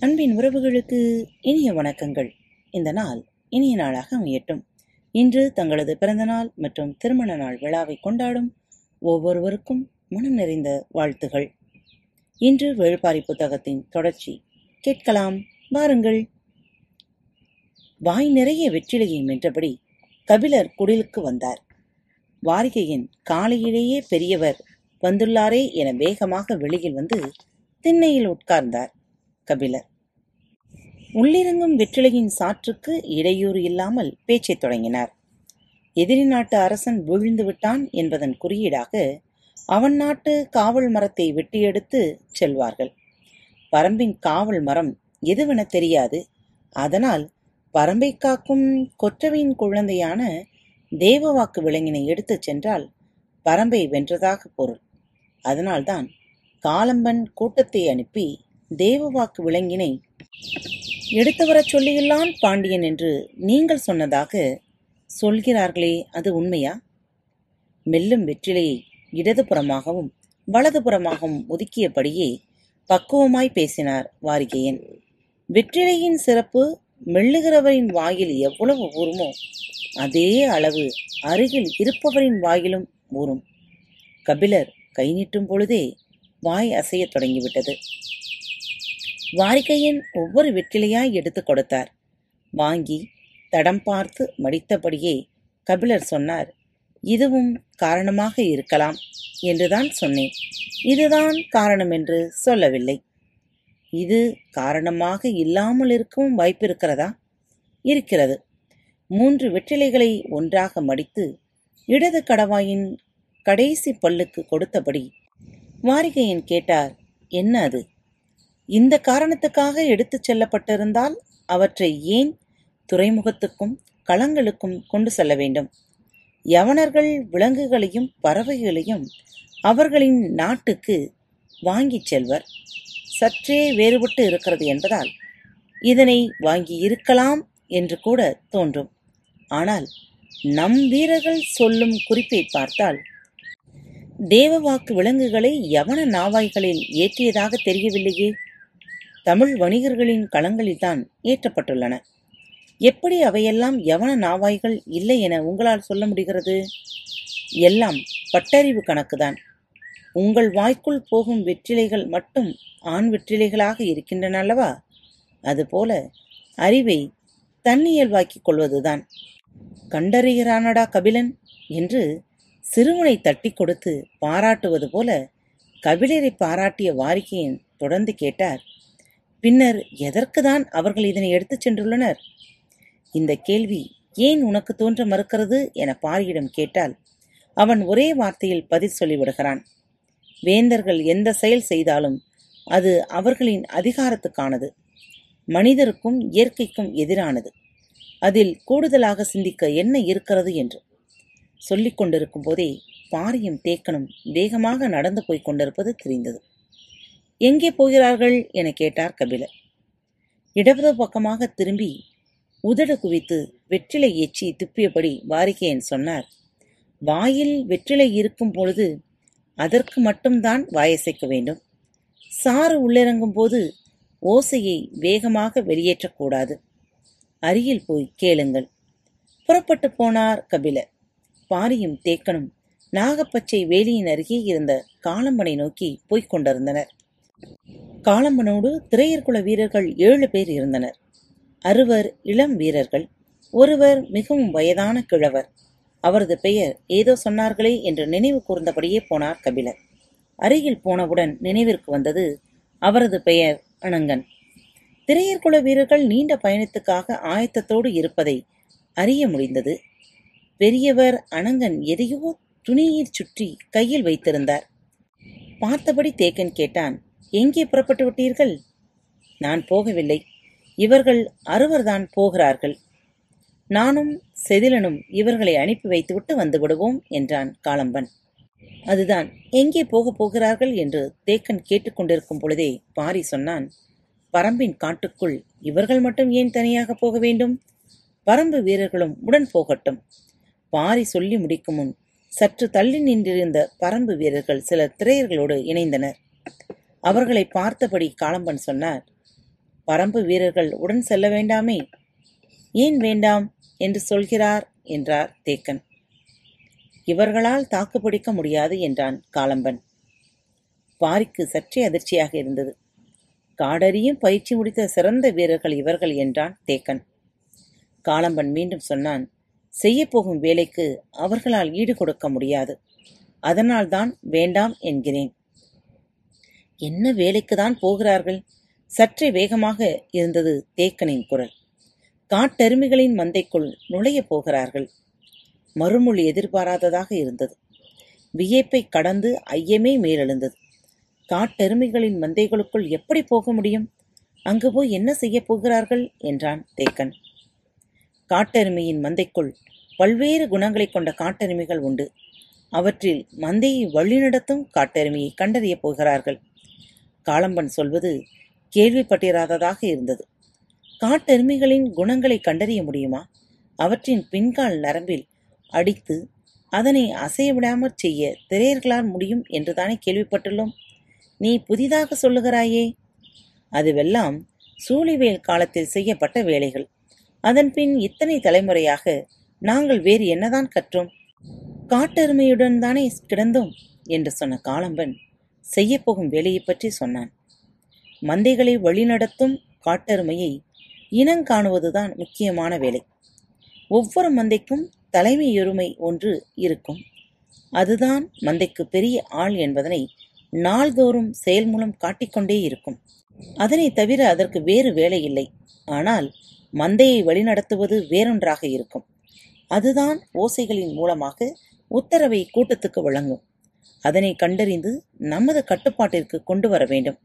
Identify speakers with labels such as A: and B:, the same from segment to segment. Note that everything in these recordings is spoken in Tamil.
A: அன்பின் உறவுகளுக்கு இனிய வணக்கங்கள். இந்த நாள் இனிய நாளாக அமையட்டும். இன்று தங்களது பிறந்தநாள் மற்றும் திருமண நாள் விழாவை கொண்டாடும் ஒவ்வொருவருக்கும் மனம் நிறைந்த வாழ்த்துகள். இன்று வேள்பாரி புத்தகத்தின் தொடர்ச்சி. கேட்கலாம் வாருங்கள். வாய் நிறைய வெற்றிலையை மென்றபடி கபிலர் குடிலுக்கு வந்தார். வாரிகையின் காலையிலேயே பெரியவர் வந்துள்ளாரே என வேகமாக வெளியில் வந்து திண்ணையில் உட்கார்ந்தார் கபிலர். உள்ளிறங்கும் வெற்றிலையின் சாற்றுக்கு இடையூறு இல்லாமல் பேச்சைத் தொடங்கினார். எதிரி நாட்டு அரசன் வீழ்ந்து விட்டான் என்பதன் குறியீடாக அவன் நாட்டு காவல் மரத்தை வெட்டி எடுத்து செல்வார்கள். பரம்பின் காவல் மரம் எதுவென தெரியாது. அதனால் பரம்பை காக்கும் கொற்றவையின் குழந்தையான தேவவாக்கு விலங்கினை எடுத்துச் சென்றால் பரம்பை வென்றதாக பொருள். அதனால்தான் காலம்பன் கூட்டத்தை அனுப்பி தேவவாக்கு விலங்கினை எடுத்து வரச் சொல்லியுள்ளான் பாண்டியன் என்று நீங்கள் சொன்னதாக சொல்கிறார்களே அது உண்மையா? மெல்லும் வெற்றிலையை இடதுபுறமாகவும் வலதுபுறமாகவும் ஒதுக்கியபடியே பக்குவமாய் பேசினார் வாரிகையன். வெற்றிலையின் சிறப்பு மெல்லுகிறவரின் வாயில் எவ்வளவு ஊறுமோ அதே அளவு அருகில் இருப்பவரின் வாயிலும் ஊறும் கபிலர் கை நீட்டும் பொழுதே வாய் அசையத் தொடங்கிவிட்டது. வாரிகையின் ஒவ்வொரு வெற்றிலையாய் எடுத்துக் கொடுத்தார். வாங்கி தடம் பார்த்து மடித்தபடியே கபிலர் சொன்னார் இதுவும் காரணமாக இருக்கலாம் என்றுதான் சொன்னேன். இதுதான் காரணம் என்று சொல்லவில்லை. இது காரணமாக இல்லாமல் இருக்கவும் வாய்ப்பிருக்கிறதா? இருக்கிறது. மூன்று வெற்றிலைகளை ஒன்றாக மடித்து இடது கடவாயின் கடைசி பல்லுக்கு கொடுத்தபடி. வாரிகையன் கேட்டார் என்ன அது? இந்த காரணத்துக்காக எடுத்துச் செல்லப்பட்டிருந்தால் அவற்றை ஏன் துறைமுகத்துக்கும் களங்களுக்கும் கொண்டு செல்ல வேண்டும்? யவனர்கள் விலங்குகளையும் பறவைகளையும் அவர்களின் நாட்டுக்கு வாங்கிச் செல்வர். சற்றே வேறுபட்டு இருக்கிறது என்பதால் இதனை வாங்கி இருக்கலாம் என்று கூட தோன்றும். ஆனால் நம் வீரர்கள் சொல்லும் குறிப்பை பார்த்தால் தேவவாக்கு விலங்குகளை யவன நாவாய்களில் ஏற்றியதாக தெரியவில்லையே. தமிழ் வணிகர்களின் களங்களில்தான் ஏற்றப்பட்டுள்ளன எப்படி அவையெல்லாம் யவன நாவாய்கள் இல்லை என உங்களால் சொல்ல முடிகிறது? எல்லாம் பட்டறிவு கணக்குதான். உங்கள் வாய்க்குள் போகும் வெற்றிலைகள் மட்டும் ஆண் வெற்றிலைகளாக இருக்கின்றன அல்லவா? அதுபோல அறிவை தன்னியல்வாக்கிக் கொள்வதுதான். கண்டறிகிறானடா கபிலன் என்று சிறுவனை தட்டி கொடுத்து பாராட்டுவது போல கபிலரை பாராட்டிய வாரிகையன் தொடர்ந்து கேட்டார். பின்னர் எதற்குதான் அவர்கள் இதனை எடுத்துச் சென்றுள்ளனர்? இந்த கேள்வி ஏன் உனக்கு தோன்ற மறுக்கிறது என பாரியிடம் கேட்டால் அவன் ஒரே வார்த்தையில் பதில் சொல்லிவிடுகிறான். வேந்தர்கள் எந்த செயல் செய்தாலும் அது அவர்களின் அதிகாரத்துக்கானது மனிதருக்கும் இயற்கைக்கும் எதிரானது. அதில் கூடுதலாக சிந்திக்க என்ன இருக்கிறது என்று சொல்லிக் கொண்டிருக்கும் போதே பாரியும் தேக்கனும் வேகமாக நடந்து போய்க் கொண்டிருப்பது தெரிந்தது. எங்கே போகிறார்கள் என கேட்டார் கபிலர். இடது பக்கமாக திரும்பி உதடு குவித்து வெற்றிலை எச்சி துப்பியபடி வாரிகேயன் சொன்னார் வாயில் வெற்றிலை இருக்கும் பொழுது அதற்கு மட்டும்தான் வாயசைக்க வேண்டும். சாறு உள்ளிறங்கும் போது ஓசையை வேகமாக வெளியேற்றக்கூடாது. அருகில் போய் கேளுங்கள். புறப்பட்டு போனார் கபிலர். பாரியும் தேக்கனும் நாகப்பச்சை வேலியின் அருகே இருந்த காலம்பனை நோக்கி போய்க் கொண்டிருந்தனர். காளம்பனோடு திரையர்குல வீரர்கள் ஏழு பேர் இருந்தனர். அறுவர் இளம் வீரர்கள். ஒருவர் மிகவும் வயதான கிழவர். அவரது பெயர் ஏதோ சொன்னார்களே என்று நினைவு கூர்ந்தபடியே போனார் கபிலர் அருகில் போனவுடன் நினைவிற்கு வந்தது அவரது பெயர் அனங்கன். திரையர்குல வீரர்கள் நீண்ட பயணத்துக்காக ஆயத்தத்தோடு இருப்பதை அறிய முடிந்தது. பெரியவர் அனங்கன் எதையோ துணியில் சுற்றி கையில் வைத்திருந்தார். பார்த்தபடி தேக்கன் கேட்டான் எங்கே புறப்பட்டு விட்டீர்கள்? நான் போகவில்லை. இவர்கள் அறுவர்தான் போகிறார்கள். நானும் செதிலனும் இவர்களை அனுப்பி வைத்துவிட்டு வந்து விடுவோம் என்றான் காளம்பன் அதுதான் எங்கே போகப் போகிறார்கள் என்று தேக்கன் கேட்டுக்கொண்டிருக்கும் பொழுதே பாரி சொன்னான் பரம்பின் காட்டுக்குள் இவர்கள் மட்டும் ஏன் தனியாக போக வேண்டும்? பரம்பு வீரர்களும் உடன் போகட்டும். பாரி சொல்லி முடிக்கும் முன் சற்று தள்ளி நின்றிருந்த பரம்பு வீரர்கள் சில திரையர்களோடு இணைந்தனர். அவர்களை பார்த்தபடி காளம்பன் சொன்னார் பரம்பு வீரர்கள் உடன் செல்ல வேண்டாமே. ஏன் வேண்டாம் என்று சொல்கிறார்? என்றார் தேக்கன். இவர்களால் தாக்குப்பிடிக்க முடியாது என்றான் காலம்பன். பாரிக்கு சற்றே அதிர்ச்சியாக இருந்தது. காடறியும் பயிற்சி முடித்த சிறந்த வீரர்கள் இவர்கள் என்றான் தேக்கன். காலம்பன் மீண்டும் சொன்னான் செய்யப்போகும் வேலைக்கு அவர்களால் ஈடு கொடுக்க முடியாது. அதனால்தான் வேண்டாம் என்கிறேன். என்ன வேலைக்குதான் போகிறார்கள்? சற்றே வேகமாக இருந்தது தேக்கனின் குரல். காட்டெருமைகளின் மந்தைக்குள் நுழையப் போகிறார்கள். மறுமொழி எதிர்பாராததாக இருந்தது. வியப்பை கடந்து ஐயமே மேலெழுந்தது. காட்டெருமைகளின் மந்தைகளுக்குள் எப்படி போக முடியும்? அங்கு போய் என்ன செய்யப் போகிறார்கள்? என்றான் தேக்கன். காட்டெருமையின் மந்தைக்குள் பல்வேறு குணங்களைக் கொண்ட காட்டெருமைகள் உண்டு. அவற்றில் மந்தையை வழிநடத்தும் காட்டெருமையை கண்டறியப் போகிறார்கள். காளம்பன் சொல்வது கேள்விப்பட்டிராததாக இருந்தது. காட்டெருமைகளின் குணங்களை கண்டறிய முடியுமா? அவற்றின் பின்கால் நரம்பில் அடித்து அதனை அசைய விடாமற் செய்ய திரையர்களால் முடியும் என்றுதானே கேள்விப்பட்டுள்ளோம். நீ புதிதாக சொல்லுகிறாயே. அதுவெல்லாம் சூழிவேல் காலத்தில் செய்யப்பட்ட வேலைகள். அதன்பின் இத்தனை தலைமுறையாக நாங்கள் வேறு என்னதான் கற்றோம்? காட்டெருமையுடன் தானே கிடந்தோம்? என்று சொன்ன காளம்பன் செய்யப்போகும் வேலையைப் பற்றி சொன்னான். மந்தைகளை வழிநடத்தும் காட்டெருமையை இனங்காணுவதுதான் முக்கியமான வேலை. ஒவ்வொரு மந்தைக்கும் தலைமை எருமை ஒன்று இருக்கும். அதுதான் மந்தைக்கு பெரிய ஆள் என்பதனை நாள்தோறும் செயல் மூலம் காட்டிக்கொண்டே இருக்கும். அதனை தவிர அதற்கு வேறு வேலை இல்லை. ஆனால் மந்தையை வழிநடத்துவது வேறொன்றாக இருக்கும். அதுதான் ஓசைகளின் மூலமாக உத்தரவை கூட்டத்துக்கு வழங்கும். அதனை கண்டறிந்து நமது கட்டுப்பாட்டிற்கு கொண்டு வர வேண்டும்.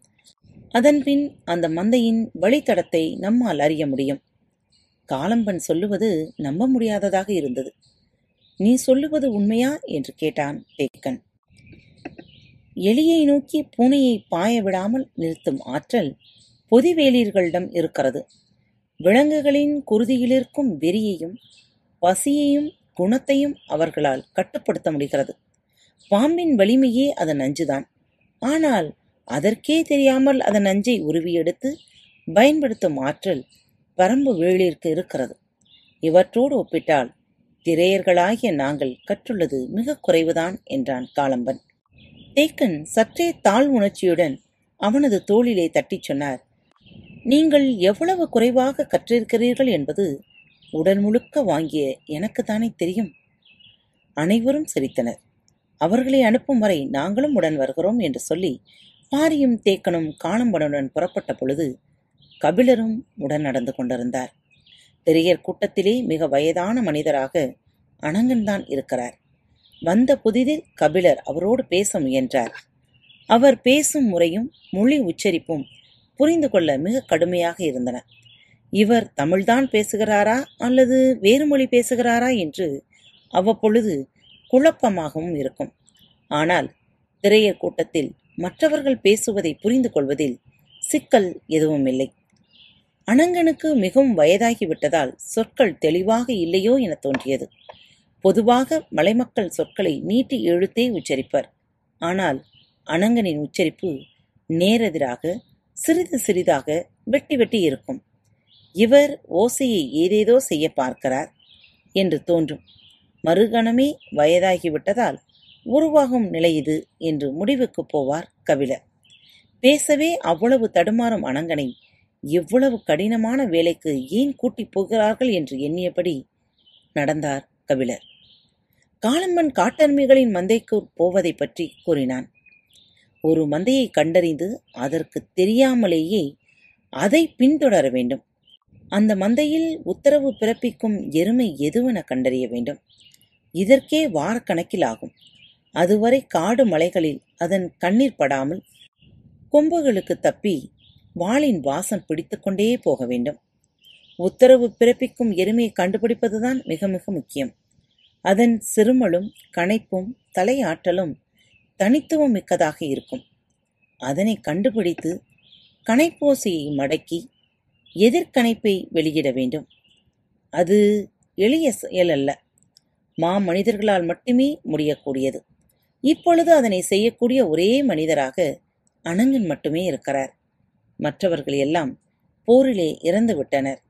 A: அதன்பின் அந்த மந்தையின் வழித்தடத்தை நம்மால் அறிய முடியும். காலம்பன் சொல்லுவது நம்ப முடியாததாக இருந்தது. நீ சொல்லுவது உண்மையா? என்று கேட்டான் தேக்கன். எலியை நோக்கி பூனையை பாய விடாமல் நிறுத்தும் ஆற்றல் பொதிவேலியர்களிடம் இருக்கிறது. விலங்குகளின் குருதியிலிருக்கும் வெறியையும் பசியையும் குணத்தையும் அவர்களால் கட்டுப்படுத்த முடிகிறது. பாம்பின் வலிமையே அதன் நஞ்சுதான். ஆனால் அதற்கே தெரியாமல் அதன் நஞ்சை உருவியெடுத்து பயன்படுத்தும் ஆற்றல் பரம்பு வேளிற்கு இருக்கிறது. இவற்றோடு ஒப்பிட்டால் திரையர்களாகிய நாங்கள் கற்றுள்ளது மிக குறைவுதான் என்றான் காலம்பன். தேக்கன் சற்றே தாழ் உணர்ச்சியுடன் அவனது தோளிலே தட்டிச் சொன்னார் நீங்கள் எவ்வளவு குறைவாக கற்றிருக்கிறீர்கள் என்பது உடல் முழுக்க வாங்கிய எனக்குத்தானே தெரியும். அனைவரும் சிரித்தனர். அவர்களை அனுப்பும் வரை நாங்களும் உடன் வருகிறோம் என்று சொல்லி பாரியும் தேக்கனும் காணம்படனுடன் புறப்பட்ட பொழுது கபிலரும் உடன் நடந்து கொண்டிருந்தார். பெரியர் கூட்டத்திலே மிக வயதான மனிதராக அனங்கன்தான் இருக்கிறார். வந்த புதிதில் கபிலர் அவரோடு பேச முயன்றார். அவர் பேசும் முறையும் மொழி உச்சரிப்பும் புரிந்து கொள்ள மிக கடுமையாக இருந்தன. இவர் தமிழ்தான் பேசுகிறாரா அல்லது வேறு மொழி பேசுகிறாரா என்று அவ்வப்பொழுது குழப்பமாகவும் இருக்கும். ஆனால் திரையர் கூட்டத்தில் மற்றவர்கள் பேசுவதை புரிந்து கொள்வதில் சிக்கல் எதுவும் இல்லை. அனங்கனுக்கு மிகவும் வயதாகிவிட்டதால் சொற்கள் தெளிவாக இல்லையோ என தோன்றியது. பொதுவாக மலைமக்கள் சொற்களை நீட்டி இழுத்தே உச்சரிப்பர். ஆனால் அனங்கனின் உச்சரிப்பு நேரெதிராக சிறிது சிறிதாக வெட்டி வெட்டி இருக்கும். இவர் ஓசையை ஏதேதோ செய்ய பார்க்கிறார் என்று தோன்றும். மறுகணமே வயதாகிவிட்டதால் உருவாகும் நிலை இது என்று முடிவுக்குப் போவார் கபிலர். பேசவே அவ்வளவு தடுமாறும் அனங்கனை இவ்வளவு கடினமான வேலைக்கு ஏன் கூட்டிப் போகிறார்கள் என்று எண்ணியபடி நடந்தார் கபிலர். காளம்பன் காட்டெருமைகளின் மந்தைக்கு போவதைப் பற்றி கூறினான். ஒரு மந்தையை கண்டறிந்து அதற்கு தெரியாமலேயே அதை பின்தொடர வேண்டும். அந்த மந்தையில் உத்தரவு பிறப்பிக்கும் எருமை எதுவென கண்டறிய வேண்டும். இதற்கே வாரக்கணக்கில் ஆகும். அதுவரை காடு மலைகளில் அதன் கண்ணீர் படாமல் கொம்புகளுக்கு தப்பி வாளின் வாசம் பிடித்துக்கொண்டே போக வேண்டும். உத்தரவு பிறப்பிக்கும் எருமையை கண்டுபிடிப்பதுதான் மிக மிக முக்கியம். அதன் சிறுமலும் கணைப்பும் தலையாற்றலும் தனித்துவம் மிக்கதாக இருக்கும். அதனை கண்டுபிடித்து கணைப்போசையை மடக்கி எதிர்கணைப்பை வெளியிட வேண்டும். அது எளிய செயல் அல்ல. மா மனிதர்களால் மட்டுமே முடியக்கூடியது. இப்பொழுது அதனை செய்யக்கூடிய ஒரே மனிதராக அனங்கன் மட்டுமே இருக்கிறார். மற்றவர்கள் எல்லாம் போரிலே இறந்து விட்டனர்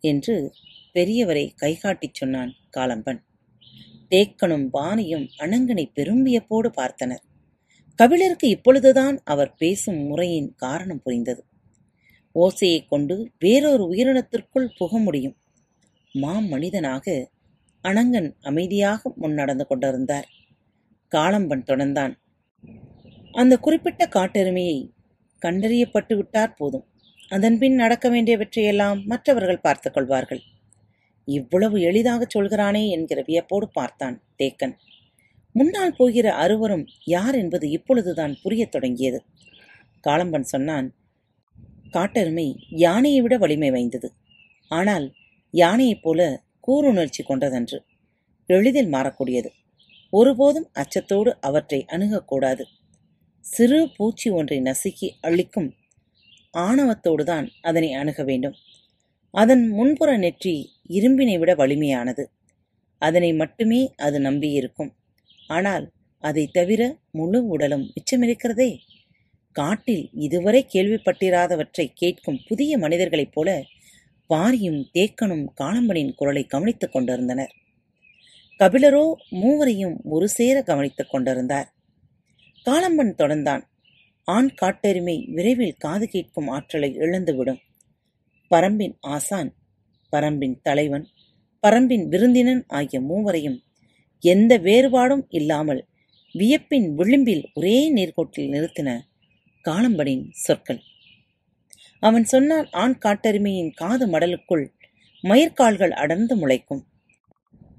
A: என்று பெரியவரை கைகாட்டிச் சொன்னான் காலம்பன். தேக்கனும் பாணியும் அணங்கனை பெரும்பியப்போடு பார்த்தனர். கபிலருக்கு இப்பொழுதுதான் அவர் பேசும் முறையின் காரணம் புரிந்தது. ஓசையைக் கொண்டு வேறொரு உயிரினத்திற்குள் புக முடியும். மாம் மனிதனாக அணங்கன் அமைதியாக முன்னடந்து கொண்டிருந்தார். காளம்பன் தொடர்ந்தான். அந்த குறிப்பிட்ட காட்டெருமையை கண்டறியப்பட்டு விட்டார் போதும். அதன்பின் நடக்க வேண்டியவற்றையெல்லாம் மற்றவர்கள் பார்த்துக் கொள்வார்கள். இவ்வளவு எளிதாகச் சொல்கிறானே என்கிற வியப்போடு பார்த்தான் தேக்கன். முன்னால் போகிற அறுவரும் யார் என்பது இப்பொழுதுதான் புரியத் தொடங்கியது. காளம்பன் சொன்னான் காட்டெருமை யானையை விட வலிமை வாய்ந்தது. ஆனால் யானையைப் போல கூருணர்ச்சி கொண்டதன்று. எளிதில் மாறக்கூடியது. ஒருபோதும் அச்சத்தோடு அவற்றை அணுகக்கூடாது. சிறு பூச்சி ஒன்றை நசுக்கி அழிக்கும் ஆணவத்தோடுதான் அதனை அணுக வேண்டும். அதன் முன்புற நெற்றி இரும்பினை விட வலிமையானது. அதனை மட்டுமே அது நம்பியிருக்கும். ஆனால் அதை தவிர முழு உடலும் மிச்சமிருக்கிறதே? காட்டில் இதுவரை கேள்விப்பட்டிராதவற்றை கேட்கும் புதிய மனிதர்களைப் போல பாரியும் தேக்கனும் காளம்பனின் குரலை கவனித்துக் கொண்டிருந்தனர். கபிலரோ மூவரையும் ஒரு சேர கவனித்துக் கொண்டிருந்தார். காளம்பன் தொடர்ந்தான். ஆண் காட்டெருமை விரைவில் காது கேட்கும் ஆற்றலை இழந்துவிடும். பரம்பின் ஆசான் பரம்பின் தலைவன் பரம்பின் விருந்தினன் ஆகிய மூவரையும் எந்த வேறுபாடும் இல்லாமல் வியப்பின் விளிம்பில் ஒரே நேர்கோட்டில் நிறுத்தின காளம்பனின் சொற்கள். அவன் சொன்னால் ஆண் காட்டெருமையின் காது மடலுக்குள் மயிர்கால்கள் அடர்ந்து முளைக்கும்.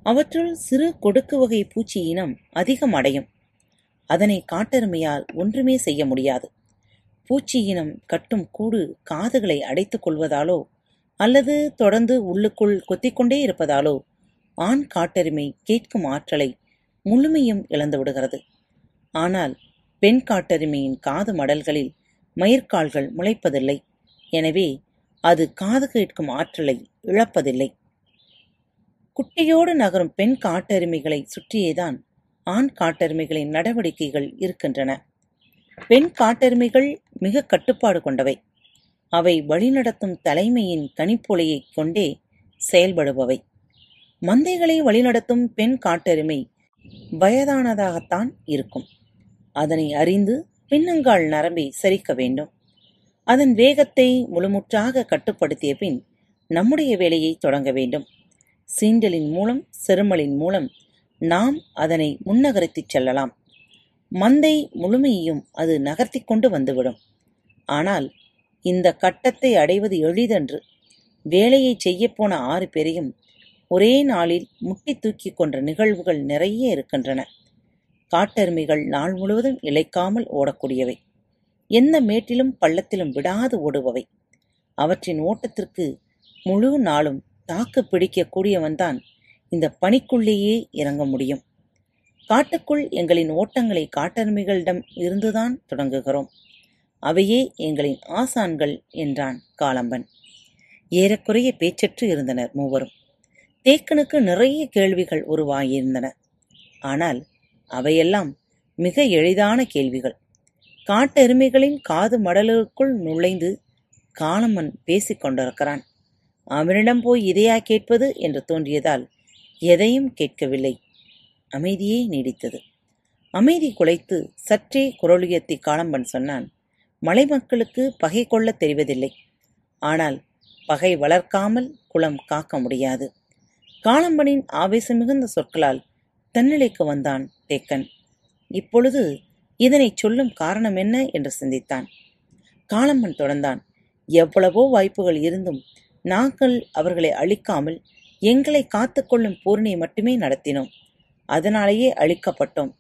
A: அவற்றுள் சிறு கொடுக்கு வகை பூச்சி இனம் அதிகம் அடையும். அதனை காட்டெருமையால் ஒன்றுமே செய்ய முடியாது. பூச்சி இனம் கட்டும் கூடு காதுகளை அடைத்துக் கொள்வதாலோ அல்லது தொடர்ந்து உள்ளுக்குள் கொத்திக்கொண்டே இருப்பதாலோ ஆண் காட்டெருமை கேட்கும் ஆற்றலை முழுமையும் இழந்து விடுகிறது. ஆனால் பெண் காட்டெருமையின் காது மடல்களில் மயிர்கால்கள் முளைப்பதில்லை. எனவே அது காது கேட்கும் ஆற்றலை இழப்பதில்லை. குட்டியோடு நகரும் பெண் காட்டெருமைகளை சுற்றியேதான் ஆண் காட்டெருமைகளின் நடவடிக்கைகள் இருக்கின்றன. பெண் காட்டெருமைகள் மிக கட்டுப்பாடு கொண்டவை. அவை வழிநடத்தும் தலைமையின் கனிப்பொலையைக் கொண்டே செயல்படுபவை. மந்தைகளை வழிநடத்தும் பெண் காட்டெருமை வயதானதாகத்தான் இருக்கும். அதனை அறிந்து பின்னங்கால் நரம்பை சரிக்க வேண்டும். அதன் வேகத்தை முழுமுற்றாக கட்டுப்படுத்திய பின் நம்முடைய வேலையை தொடங்க வேண்டும். சீண்டலின் மூலம் செருமலின் மூலம் நாம் அதனை முன்னகர்த்திச் செல்லலாம். மந்தை முழுமையையும் அது நகர்த்தி கொண்டு வந்துவிடும். ஆனால் இந்த கட்டத்தை அடைவது எளிதன்று. வேலையை செய்யப்போன ஆறு பேரையும் ஒரே நாளில் முட்டி தூக்கி கொன்ற நிகழ்வுகள் நிறைய இருக்கின்றன. காட்டெருமைகள் நாள் முழுவதும் இழைக்காமல் ஓடக்கூடியவை. எந்த மேட்டிலும் பள்ளத்திலும் விடாது ஓடுபவை. அவற்றின் ஓட்டத்திற்கு முழு நாளும் தாக்கு பிடிக்கக்கூடியவன்தான் இந்த பணிக்குள்ளேயே இறங்க முடியும். காட்டுக்குள் எங்களின் ஓட்டங்களை காட்டெருமைகளிடம் இருந்துதான் தொடங்குகிறோம். அவையே எங்களின் ஆசான்கள் என்றான் காளம்பன் ஏறக்குறைய பேச்சற்று இருந்தனர் மூவரும். தேக்கனுக்கு நிறைய கேள்விகள் உருவாகியிருந்தன. ஆனால் அவையெல்லாம் மிக எளிதான கேள்விகள். காட்டெருமைகளின் காது மடலுக்குள் நுழைந்து காலம்மன் பேசிக் கொண்டிருக்கிறான் அவனிடம் போய் இதையா கேட்பது என்று தோன்றியதால் எதையும் கேட்கவில்லை. அமைதியே நீடித்தது. அமைதி குலைத்து சற்றே குரலுயர்த்தி காளம்பன் சொன்னான் மலை மக்களுக்கு பகை கொள்ளத் தெரிவதில்லை. ஆனால் பகை வளர்க்காமல் குளம் காக்க முடியாது. காளம்பனின் ஆவேசம் மிகுந்த சொற்களால் தன்னிலைக்கு வந்தான் தேக்கன். இப்பொழுது இதனை சொல்லும் காரணம் என்ன என்று சிந்தித்தான். காளம்பன் தொடர்ந்தான் எவ்வளவோ வாய்ப்புகள் இருந்தும் நாங்கள் அவர்களை அழிக்காமல் எங்களை காத்துக்கொள்ளும் போரினை மட்டுமே நடத்தினோம். அதனாலேயே அழிக்கப்பட்டோம்.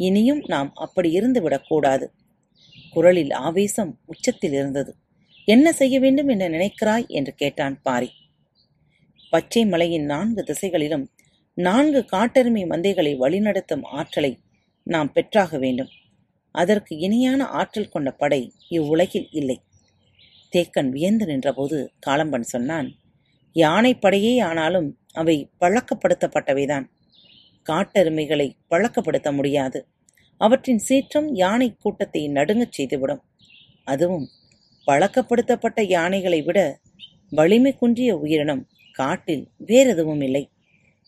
A: இனியும் நாம் அப்படி இருந்து விடக்கூடாது. குரலில் ஆவேசம் உச்சத்தில் இருந்தது. என்ன செய்ய வேண்டும் என்று நினைக்கிறாய்? என்று கேட்டான் பாரி. பச்சை மலையின் நான்கு திசைகளிலும் நான்கு காட்டெருமை மந்தைகளை வழிநடத்தும் ஆற்றலை நாம் பெற்றாக வேண்டும். அதற்கு இணையான ஆற்றல் கொண்ட படை இவ்வுலகில் இல்லை. தேக்கன் வியந்து நின்றபோது காலம்பன் சொன்னான் யானைப்படையே ஆனாலும் அவை பழக்கப்படுத்தப்பட்டவைதான். காட்டெருமைகளை பழக்கப்படுத்த முடியாது. அவற்றின் சீற்றம் யானை கூட்டத்தை நடுங்கச் செய்துவிடும். அதுவும் பழக்கப்படுத்தப்பட்ட யானைகளை விட வலிமை குன்றிய உயிரினம் காட்டில் வேறெதுவும் இல்லை.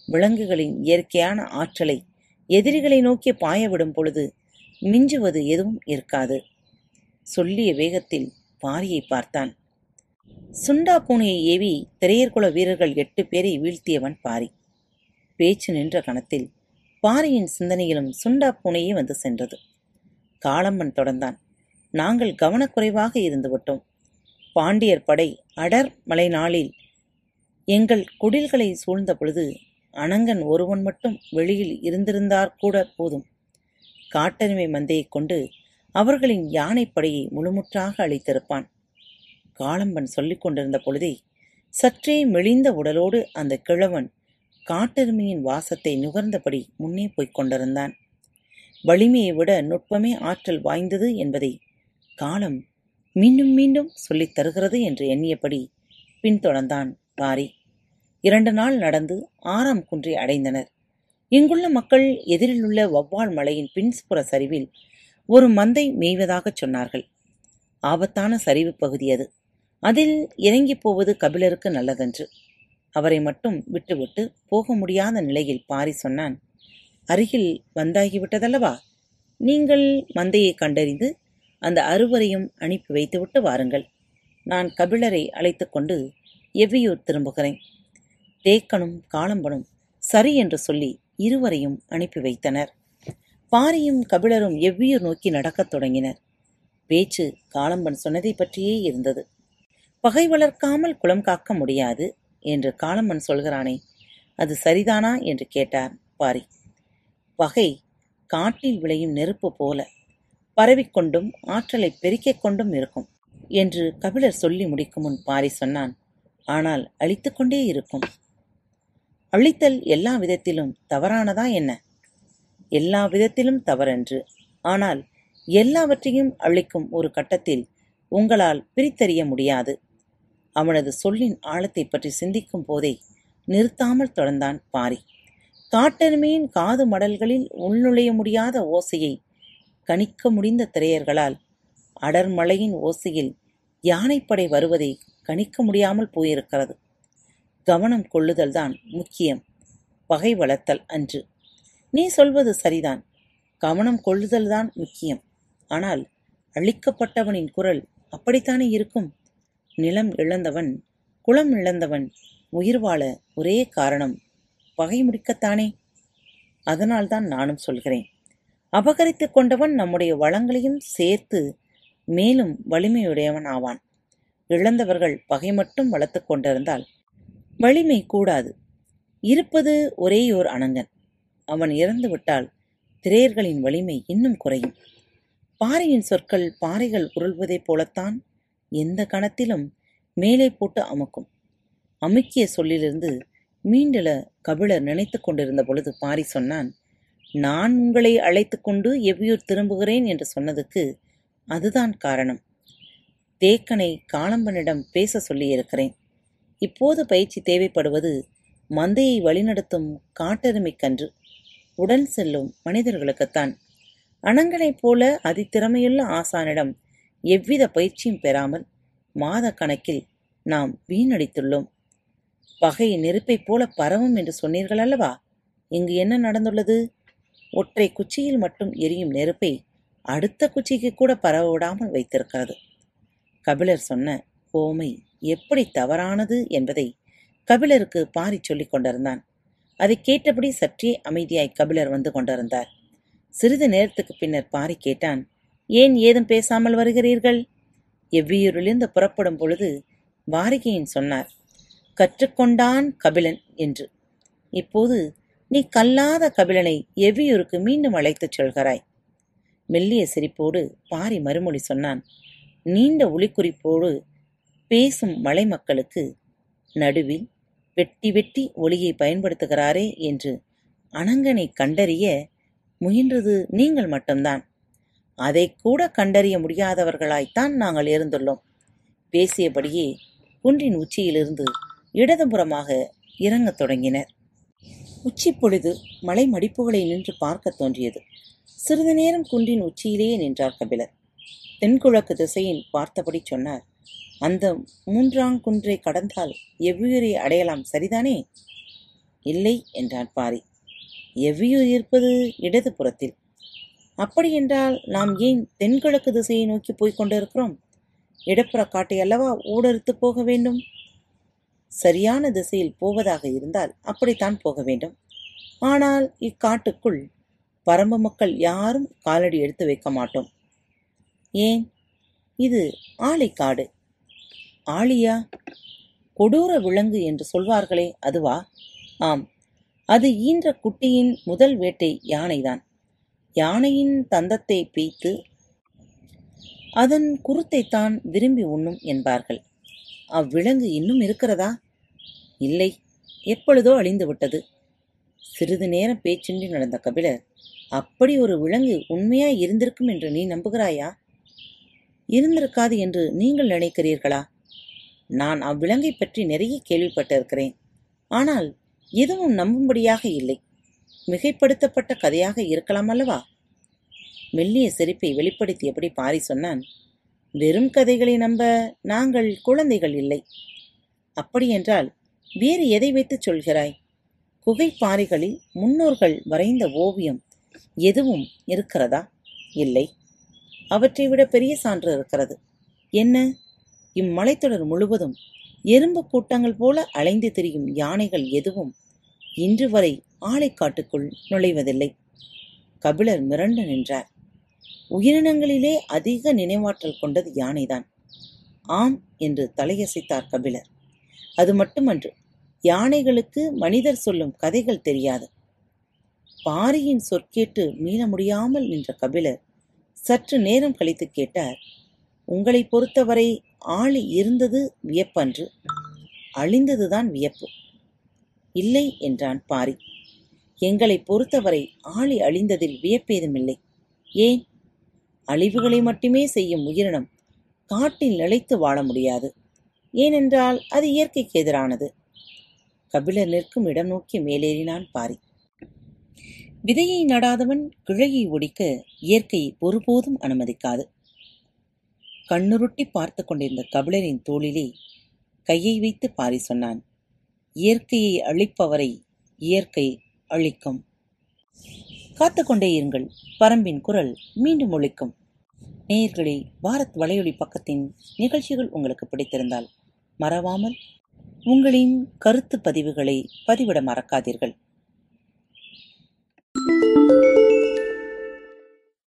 A: விலங்குகளின் இயற்கையான ஆற்றலை எதிரிகளை நோக்கி பாயவிடும் பொழுது மிஞ்சுவது எதுவும் இருக்காது. சொல்லிய வேகத்தில் பாரியை பார்த்தான். சுண்டா பூனையை ஏவி திரையர்குல வீரர்கள் எட்டு பேரை வீழ்த்தியவன் பாரி. பேச்சு நின்ற கணத்தில் பாரியின் சிந்தனையிலும் சுண்டா பூனையே வந்து சென்றது. காளம்பன் தொடர்ந்தான். நாங்கள் கவனக்குறைவாக இருந்துவிட்டோம். பாண்டியர் படை அடர் மலை நாளில் எங்கள் குடில்களை சூழ்ந்த பொழுது அனங்கன் ஒருவன் மட்டும் வெளியில் இருந்திருந்தார் கூட போதும். காட்டெருமை மந்தையைக் கொண்டு அவர்களின் யானைப்படையை முழுமுற்றாக அழித்திருப்பான். காளம்பன் சொல்லிக் கொண்டிருந்த பொழுதே சற்றே மெலிந்த உடலோடு அந்த கிழவன் காட்டெருமையின் வாசத்தை நுகர்ந்தபடி முன்னே போய்க் கொண்டிருந்தான். வலிமையை விட நுட்பமே ஆற்றல் வாய்ந்தது என்பதை காலம் மீண்டும் மீண்டும் சொல்லித் தருகிறது என்று எண்ணியபடி பின்தொடர்ந்தான் பாரி. இரண்டு நாள் நடந்து ஆறாம் குன்றை அடைந்தனர். இங்குள்ள மக்கள் எதிரிலுள்ள வவ்வால் மலையின் பின்புற சரிவில் ஒரு மந்தை மேய்வதாகச் சொன்னார்கள். ஆபத்தான சரிவு பகுதி அது. அதில் இறங்கிப் போவது கபிலருக்கு நல்லதன்று. அவரை மட்டும் விட்டுவிட்டு போக முடியாத நிலையில் பாரி சொன்னான் அருகில் வந்தாகிவிட்டதல்லவா? நீங்கள் மந்தையை கண்டறிந்து அந்த அறுவரையும் அனுப்பி வைத்துவிட்டு வாருங்கள். நான் கபிலரை அழைத்து கொண்டு எவ்வியூர் திரும்புகிறேன். தேக்கனும் காளம்பனும் சரி என்று சொல்லி இருவரையும் அனுப்பி வைத்தனர். பாரியும் கபிலரும் எவ்வியூர் நோக்கி நடக்கத் தொடங்கினர். பேச்சு காளம்பன் சொன்னதை பற்றியே இருந்தது. பகை வளர்க்காமல் குலம் காக்க முடியாது என்று காளம்பன் சொல்கிறானே அது சரிதானா என்று கேட்டார் பாரி. பகை காட்டில் விளையும் நெருப்பு போல பரவிக்கொண்டும் ஆற்றலை பெருக்கிக் கொண்டும் இருக்கும் என்று கபிலர் சொல்லி முடிக்கும் முன் பாரி சொன்னான். ஆனால் அழித்துக்கொண்டே இருக்கும். அழித்தல் எல்லா விதத்திலும் தவறானதா என்ன? எல்லா விதத்திலும் தவறன்று. ஆனால் எல்லாவற்றையும் அழிக்கும் ஒரு கட்டத்தில் உங்களால் பிரித்தறிய முடியாது. அவனது சொல்லின் ஆழத்தை பற்றி சிந்திக்கும் போதே நிறுத்தாமல் தொடர்ந்தான் பாரி. காட்டெருமையின் காது மடல்களில் உள்நுழைய முடியாத ஓசையை கணிக்க முடிந்த திரையர்களால் அடர்மலையின் ஓசையில் யானைப்படை வருவதை கணிக்க முடியாமல் போயிருக்கிறது. கவனம் கொள்ளுதல்தான் முக்கியம். பகை வளர்த்தல் அன்று. நீ சொல்வது சரிதான். கவனம் கொள்ளுதல்தான் முக்கியம். ஆனால் அழிக்கப்பட்டவனின் குரல் அப்படித்தானே இருக்கும்? நிலம் இழந்தவன் குளம் இழந்தவன் உயிர் வாழ ஒரே காரணம். பகை முடிக்கத்தானே? அதனால்தான் நானும் சொல்கிறேன். அபகரித்து கொண்டவன் நம்முடைய வளங்களையும் சேர்த்து மேலும் வலிமையுடையவன் ஆவான். இழந்தவர்கள் பகை மட்டும் வளர்த்து கொண்டிருந்தால் வலிமை கூடாது. இருப்பது ஒரேயோர் அனங்கன் அவன் இறந்துவிட்டால் திரையர்களின் வலிமை இன்னும் குறையும். பாறையின் சொற்கள் பாறைகள் உருள்வதைப் போலத்தான் எந்த கணத்திலும் மேலே போட்டு அமுக்கும். அமுக்கிய சொல்லிலிருந்து மீண்டெழ கபிலர் நினைத்து கொண்டிருந்த பொழுது பாரி சொன்னான் நான் உங்களை அழைத்து கொண்டு எவ்வியூர் திரும்புகிறேன் என்று சொன்னதுக்கு அதுதான் காரணம். தேக்கனை காளம்பனிடம் பேச சொல்லியிருக்கிறேன். இப்போது பயிற்சி தேவைப்படுவது மந்தையை வழிநடத்தும் காட்டெருமைக்கன்று. உடன் செல்லும் மனிதர்களுக்குத்தான். அணங்கனைப் போல அதித்திறமையுள்ள ஆசானிடம் எவ்வித பயிற்சியும் பெறாமல் மாத கணக்கில் நாம் வீணடித்துள்ளோம். பகை நெருப்பைப் போல பரவும் என்று சொன்னீர்கள் அல்லவா? இங்கு என்ன நடந்துள்ளது? ஒற்றை குச்சியில் மட்டும் எரியும் நெருப்பை அடுத்த குச்சிக்கு கூட பரவ விடாமல் வைத்திருக்கிறது. கபிலர் சொன்ன ஓமை எப்படி தவறானது என்பதை கபிலருக்கு பாரி சொல்லிக் கொண்டிருந்தான். அதை கேட்டபடி சற்றே அமைதியாய் கபிலர் வந்து கொண்டிருந்தார். சிறிது நேரத்துக்கு பின்னர் பாரி கேட்டான் ஏன் ஏதும் பேசாமல் வருகிறீர்கள்? எவ்வியூரிலிருந்து புறப்படும் பொழுது வாரிகையின் சொன்னார் கற்றுக்கொண்டான் கபிலன் என்று. இப்போது நீ கல்லாத கபிலனை எவ்வியூருக்கு மீண்டும் அழைத்துச் சொல்கிறாய்? மெல்லிய சிரிப்போடு பாரி மறுமொழி சொன்னான் நீண்ட ஒளிக்குறிப்போடு பேசும் மலை மக்களுக்கு நடுவில் வெட்டி வெட்டி ஒளியை பயன்படுத்துகிறாரே என்று அனங்கனை கண்டறிய முயன்றது நீங்கள் மட்டும்தான். அதை கூட கண்டறிய முடியாதவர்களாய்த்தான் நாங்கள் இருந்துள்ளோம். பேசியபடியே குன்றின் உச்சியிலிருந்து இடதுபுறமாக இறங்கத் தொடங்கினர். உச்சி பொழுது மலை மடிப்புகளை நின்று பார்க்கத் தோன்றியது. சிறிது நேரம் குன்றின் உச்சியிலேயே நின்றார் கபிலர். தென்கிழக்கு திசையின் பார்த்தபடி சொன்னார் அந்த மூன்றாங்குன்றை கடந்தால் எவ்வுயிரை அடையலாம் சரிதானே? இல்லை என்றான் பாரி. எவ்வியூர் இருப்பது? இடது புறத்தில். அப்படியென்றால் நாம் ஏன் தென்கிழக்கு திசையை நோக்கி போய்க் கொண்டிருக்கிறோம்? இடப்புற காட்டை அல்லவா ஊடறுத்து போக வேண்டும்? சரியான திசையில் போவதாக இருந்தால் அப்படித்தான் போக வேண்டும். ஆனால் இக்காட்டுக்குள் பரம்பு மக்கள் யாரும் காலடி எடுத்து வைக்க மாட்டோம். ஏன்? இது ஆலைக்காடு. ஆளியா கொடூர விலங்கு என்று சொல்வார்களே அதுவா? ஆம். அது ஈன்ற குட்டியின் முதல் வேட்டை யானைதான். யானையின் தந்தத்தை பீய்த்து அதன் குருத்தைத்தான் விரும்பி உண்ணும் என்பார்கள். அவ்விலங்கு இன்னும் இருக்கிறதா? இல்லை. எப்பொழுதோ அழிந்துவிட்டது சிறிது நேரம் பேச்சின்றி நடந்த கபிலர் அப்படி ஒரு விலங்கு உண்மையாய் இருந்திருக்கும் என்று நீ நம்புகிறாயா? இருந்திருக்காது என்று நீங்கள் நினைக்கிறீர்களா? நான் அவ்விலங்கை பற்றி நிறைய கேள்விப்பட்டிருக்கிறேன். ஆனால் எதுவும் நம்பும்படியாக இல்லை. மிகைப்படுத்தப்பட்ட கதையாக இருக்கலாம் அல்லவா? மெல்லிய சிரிப்பை வெளிப்படுத்தியபடி பாரி சொன்னான் வெறும் கதைகளை நம்ப நாங்கள் குழந்தைகள் இல்லை. அப்படியென்றால் வேறு எதை வைத்துச் சொல்கிறாய்? குகை பாறைகளில் முன்னோர்கள் வரைந்த ஓவியம் எதுவும் இருக்கிறதா? இல்லை. அவற்றை விட பெரிய சான்று இருக்கிறது. என்ன? இம்மலைத்தொடர் முழுவதும் எறும்பு கூட்டங்கள் போல அலைந்து திரியும் யானைகள் எதுவும் இன்று வரை ஆலைக்காட்டுக்குள் நுழைவதில்லை. கபிலர் மிரண்டு நின்றார். உயிரினங்களிலே அதிக நினைவாற்றல் கொண்டது யானைதான். ஆம் என்று தலையசைத்தார் கபிலர். அது மட்டுமன்று யானைகளுக்கு மனிதர் சொல்லும் கதைகள் தெரியாது. பாரியின் சொற்கேட்டு மீள முடியாமல் நின்ற கபிலர் சற்று நேரம் கழித்து கேட்டார் உங்களை பொறுத்தவரை ஆளி இருந்தது வியப்பன்று அழிந்ததுதான் வியப்பு. இல்லை என்றான் பாரி. எங்களை பொறுத்தவரை ஆளி அழிந்ததில் வியப்பேதுமில்லை. ஏன்? அழிவுகளை மட்டுமே செய்யும் உயிரினம் காட்டில் நிலைத்து வாழ முடியாது. ஏனென்றால் அது இயற்கைக்கு எதிரானது. கபிலர் நிற்கும் இடம் நோக்கி மேலேறினான் பாரி. விதையை நடாதவன் கிழையை ஒடிக்க இயற்கை ஒருபோதும் அனுமதிக்காது. கண்ணுருட்டி பார்த்து கொண்டிருந்த கபிலரின் தோளிலே கையை வைத்து பாரி சொன்னான் இயற்கையை அழிப்பவரை இயற்கை அழிக்கும். காத்துக்கொண்டே இருங்கள் பரம்பின் குரல் மீண்டும் ஒழிக்கும் நேயர்களே பாரத் வலையொலி பக்கத்தின் நிகழ்ச்சிகள் உங்களுக்கு பிடித்திருந்தால் மறவாமல் உங்களின் கருத்து பதிவுகளை பதிவிட மறக்காதீர்கள்.